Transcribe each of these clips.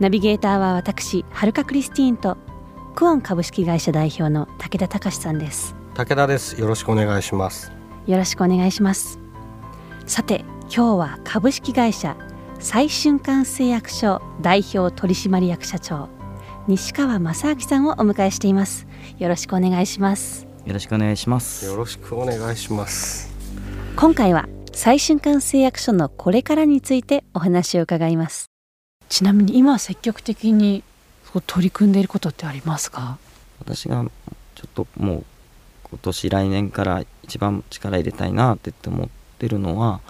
ナビゲーターは私はるかクリスティーンとクオン株式会社代表の武田隆さんです。武田です。よろしくお願いします。よろしくお願いします。さて今日は株式会社最瞬間製薬所代表取締役社長西川正明さんをお迎えしています。よろしくお願いします。よろしくお願いします。よろしくお願いします。今回は最瞬間製薬所のこれからについてお話を伺いますちなみに今積極的に取り組んでいることってありますか？私がちょっともう今年来年から一番力入れたいなってって思ってるのは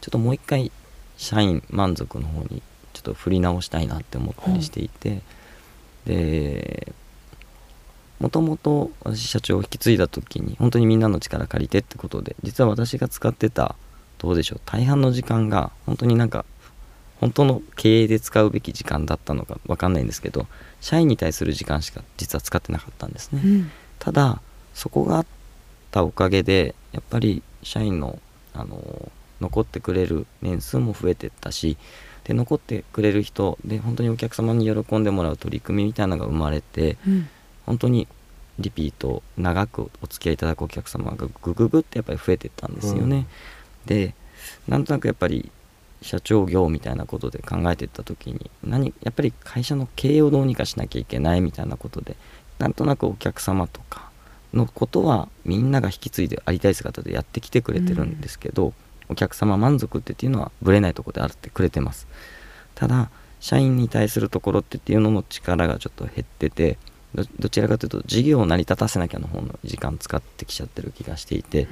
ちょっともう一回社員満足の方にちょっと振り直したいなって思ったりしていて、でもともと私社長を引き継いだ時に本当にみんなの力借りてってことで実は私が使ってたどうでしょう大半の時間が本当になんか本当の経営で使うべき時間だったのか分かんないんですけど社員に対する時間しか実は使ってなかったんですね、うん、ただそこがあったおかげでやっぱり社員のあの残ってくれる年数も増えてったしで残ってくれる人で本当にお客様に喜んでもらう取り組みみたいなのが生まれて、うん、本当にリピート長くお付き合いいただくお客様がグググってやっぱり増えてったんですよね。うん、でなんとなくやっぱり社長業みたいなことで考えていった時に何やっぱり会社の経営をどうにかしなきゃいけないみたいなことでなんとなくお客様とかのことはみんなが引き継いでありたい姿でやってきてくれてるんですけど、うん、お客様満足ってっていうのはぶれないとこであってくれてます。ただ社員に対するところってっていうのの力がちょっと減っててどちらかというと事業を成り立たせなきゃの方の時間使ってきちゃってる気がしていて、うん、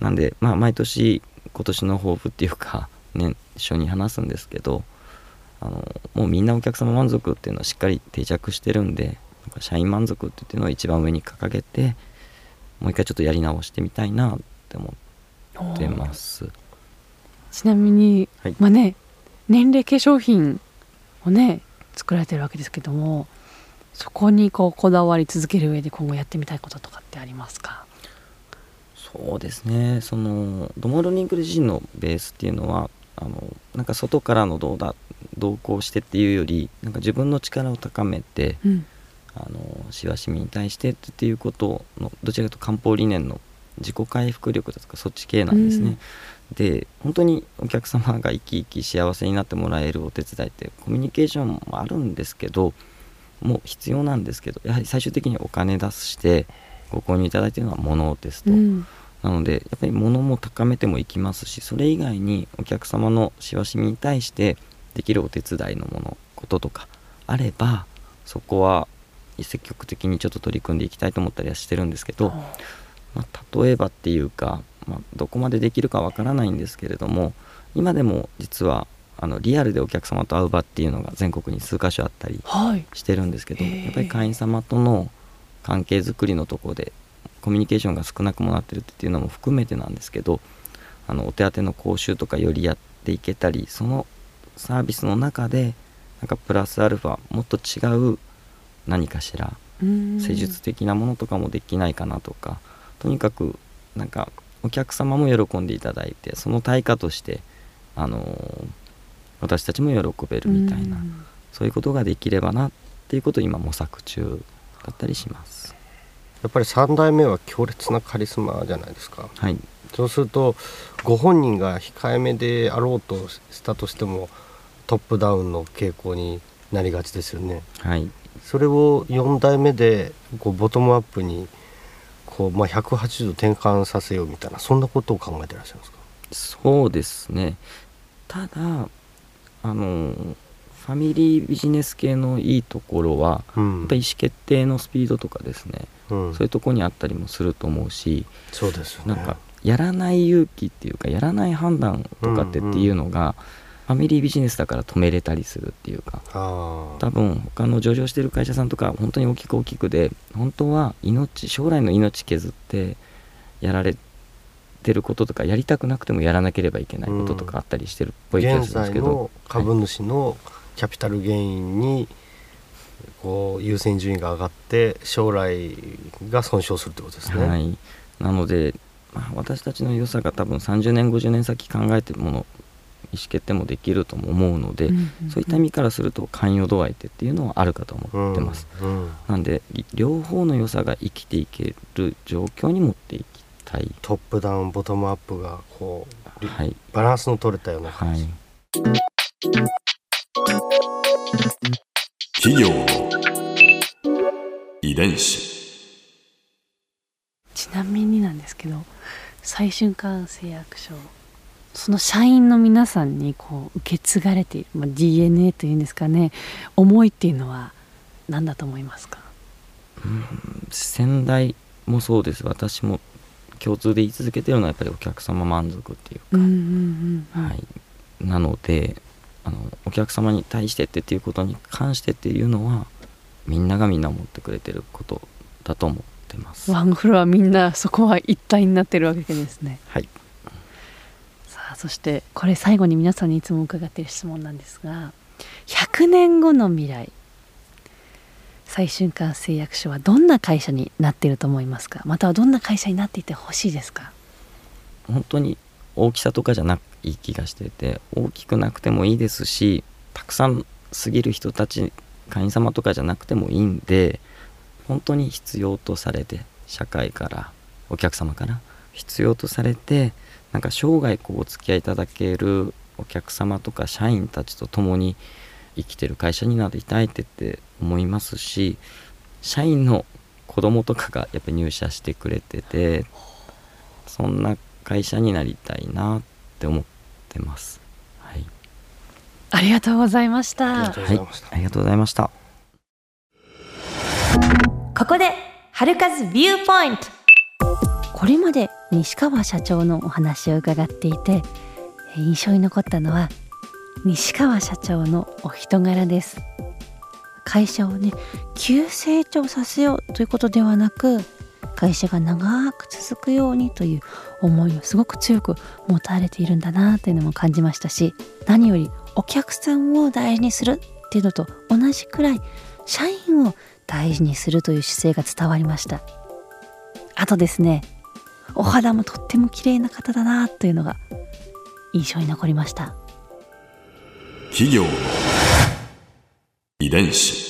なんでまあ毎年今年の抱負っていうかね一緒に話すんですけどあのもうみんなお客様満足っていうのはしっかり定着してるんで社員満足っていうのを一番上に掲げてもう一回ちょっとやり直してみたいなって思ってます。ちなみに、はい、まあね年齢化粧品をね作られてるわけですけどもそこにこうこだわり続ける上で今後やってみたいこととかってありますか？そうですね。そのドモルニング自身のベースっていうのはあのなんか外からのどうだ同行してっていうよりなんか自分の力を高めて、うん、あのしわしみに対してっていうことのどちらかというと漢方理念の自己回復力だとかそっち系なんですね。うん、で本当にお客様が生き生き幸せになってもらえるお手伝いってコミュニケーションもあるんですけどもう必要なんですけどやはり最終的にお金出してご購入いただいているのは物ですと。うんなのでやっぱり物も高めてもいきますしそれ以外にお客様のしわしみに対してできるお手伝いのものこととかあればそこは積極的にちょっと取り組んでいきたいと思ったりはしてるんですけど、まあ、例えばっていうか、まあ、どこまでできるかわからないんですけれども今でも実はあのリアルでお客様と会う場っていうのが全国に数箇所あったりしてるんですけど、はい、やっぱり会員様との関係づくりのとこでコミュニケーションが少なくもなってるっていうのも含めてなんですけどあのお手当の講習とかよりやっていけたりそのサービスの中でなんかプラスアルファもっと違う何かしら施術的なものとかもできないかなとかとにかくなんかお客様も喜んでいただいてその対価としてあのー、私たちも喜べるみたいなそういうことができればなっていうことを今模索中だったりしますやっぱり3代目は強烈なカリスマじゃないですか、はい、そうするとご本人が控えめであろうとしたとしてもトップダウンの傾向になりがちですよね。はい、それを4代目でこうボトムアップにこう、まあ、180度転換させようみたいなそんなことを考えてらっしゃるんですか？そうですね。ただあのファミリービジネス系のいいところは、うん、やっぱ意思決定のスピードとかですね、うん、そういうとこにあったりもすると思うしそうですよ、ね、なんかやらない勇気っていうかやらない判断とかってっていうのが、うんうん、ファミリービジネスだから止めれたりするっていうかあ多分他の上場してる会社さんとか本当に大きく大きくで本当は命将来の命削ってやられてることとかやりたくなくてもやらなければいけないこととかあったりしてるっぽい気がするんですけど。の株主のキャピタルゲインにこう優先順位が上がって将来が損傷するってことですね。はい、なので、まあ、私たちの良さが多分30年50年先考えてるもの意思決定もできるとも思うので、うんうんうん。そういった意味からすると関与度合いってっていうのはあるかと思ってます、うんうん。なんでり両方の良さが生きていける状況に持っていきたい。トップダウンボトムアップがこう、りはい。バランスの取れたような感はじ、い企業。の遺伝子。ちなみになんですけど再瞬間製薬所その社員の皆さんにこう受け継がれている、まあ、DNA というんですかね思いっていうのは何だと思いますか？先代もそうです。私も共通で言い続けてるのはやっぱりお客様満足っていうか、うんうんうん。はい、なのであのお客様に対してってっていうことに関してっていうのはみんながみんな思ってくれてることだと思ってます。ワンフロアみんなそこは一体になってるわけですね。はい、さあそしてこれ最後に皆さんにいつも伺っている質問なんですが100年後の未来最瞬間製薬所はどんな会社になっていると思いますか？またはどんな会社になっていてほしいですか？本当に大きさとかじゃないい気がしてて大きくなくてもいいですしたくさん過ぎる人たち会員様とかじゃなくてもいいんで本当に必要とされて社会からお客様から必要とされてなんか生涯こうお付き合いいただけるお客様とか社員たちと共に生きてる会社になりたいってって思いますし社員の子供とかがやっぱ入社してくれててそんな会社になりたいなって思ってます。はい、ありがとうございました。ありがとうごはいざいました、ありがとうございました。ここで春風ビューポイント。これまで西川社長のお話を伺っていてえ印象に残ったのは西川社長のお人柄です。会社をね急成長させようということではなく会社が長く続くようにという思いをすごく強く持たれているんだなというのも感じましたし何よりお客さんを大事にするっていうのと同じくらい社員を大事にするという姿勢が伝わりました。あとですねお肌もとっても綺麗な方だなというのが印象に残りました。企業遺伝子。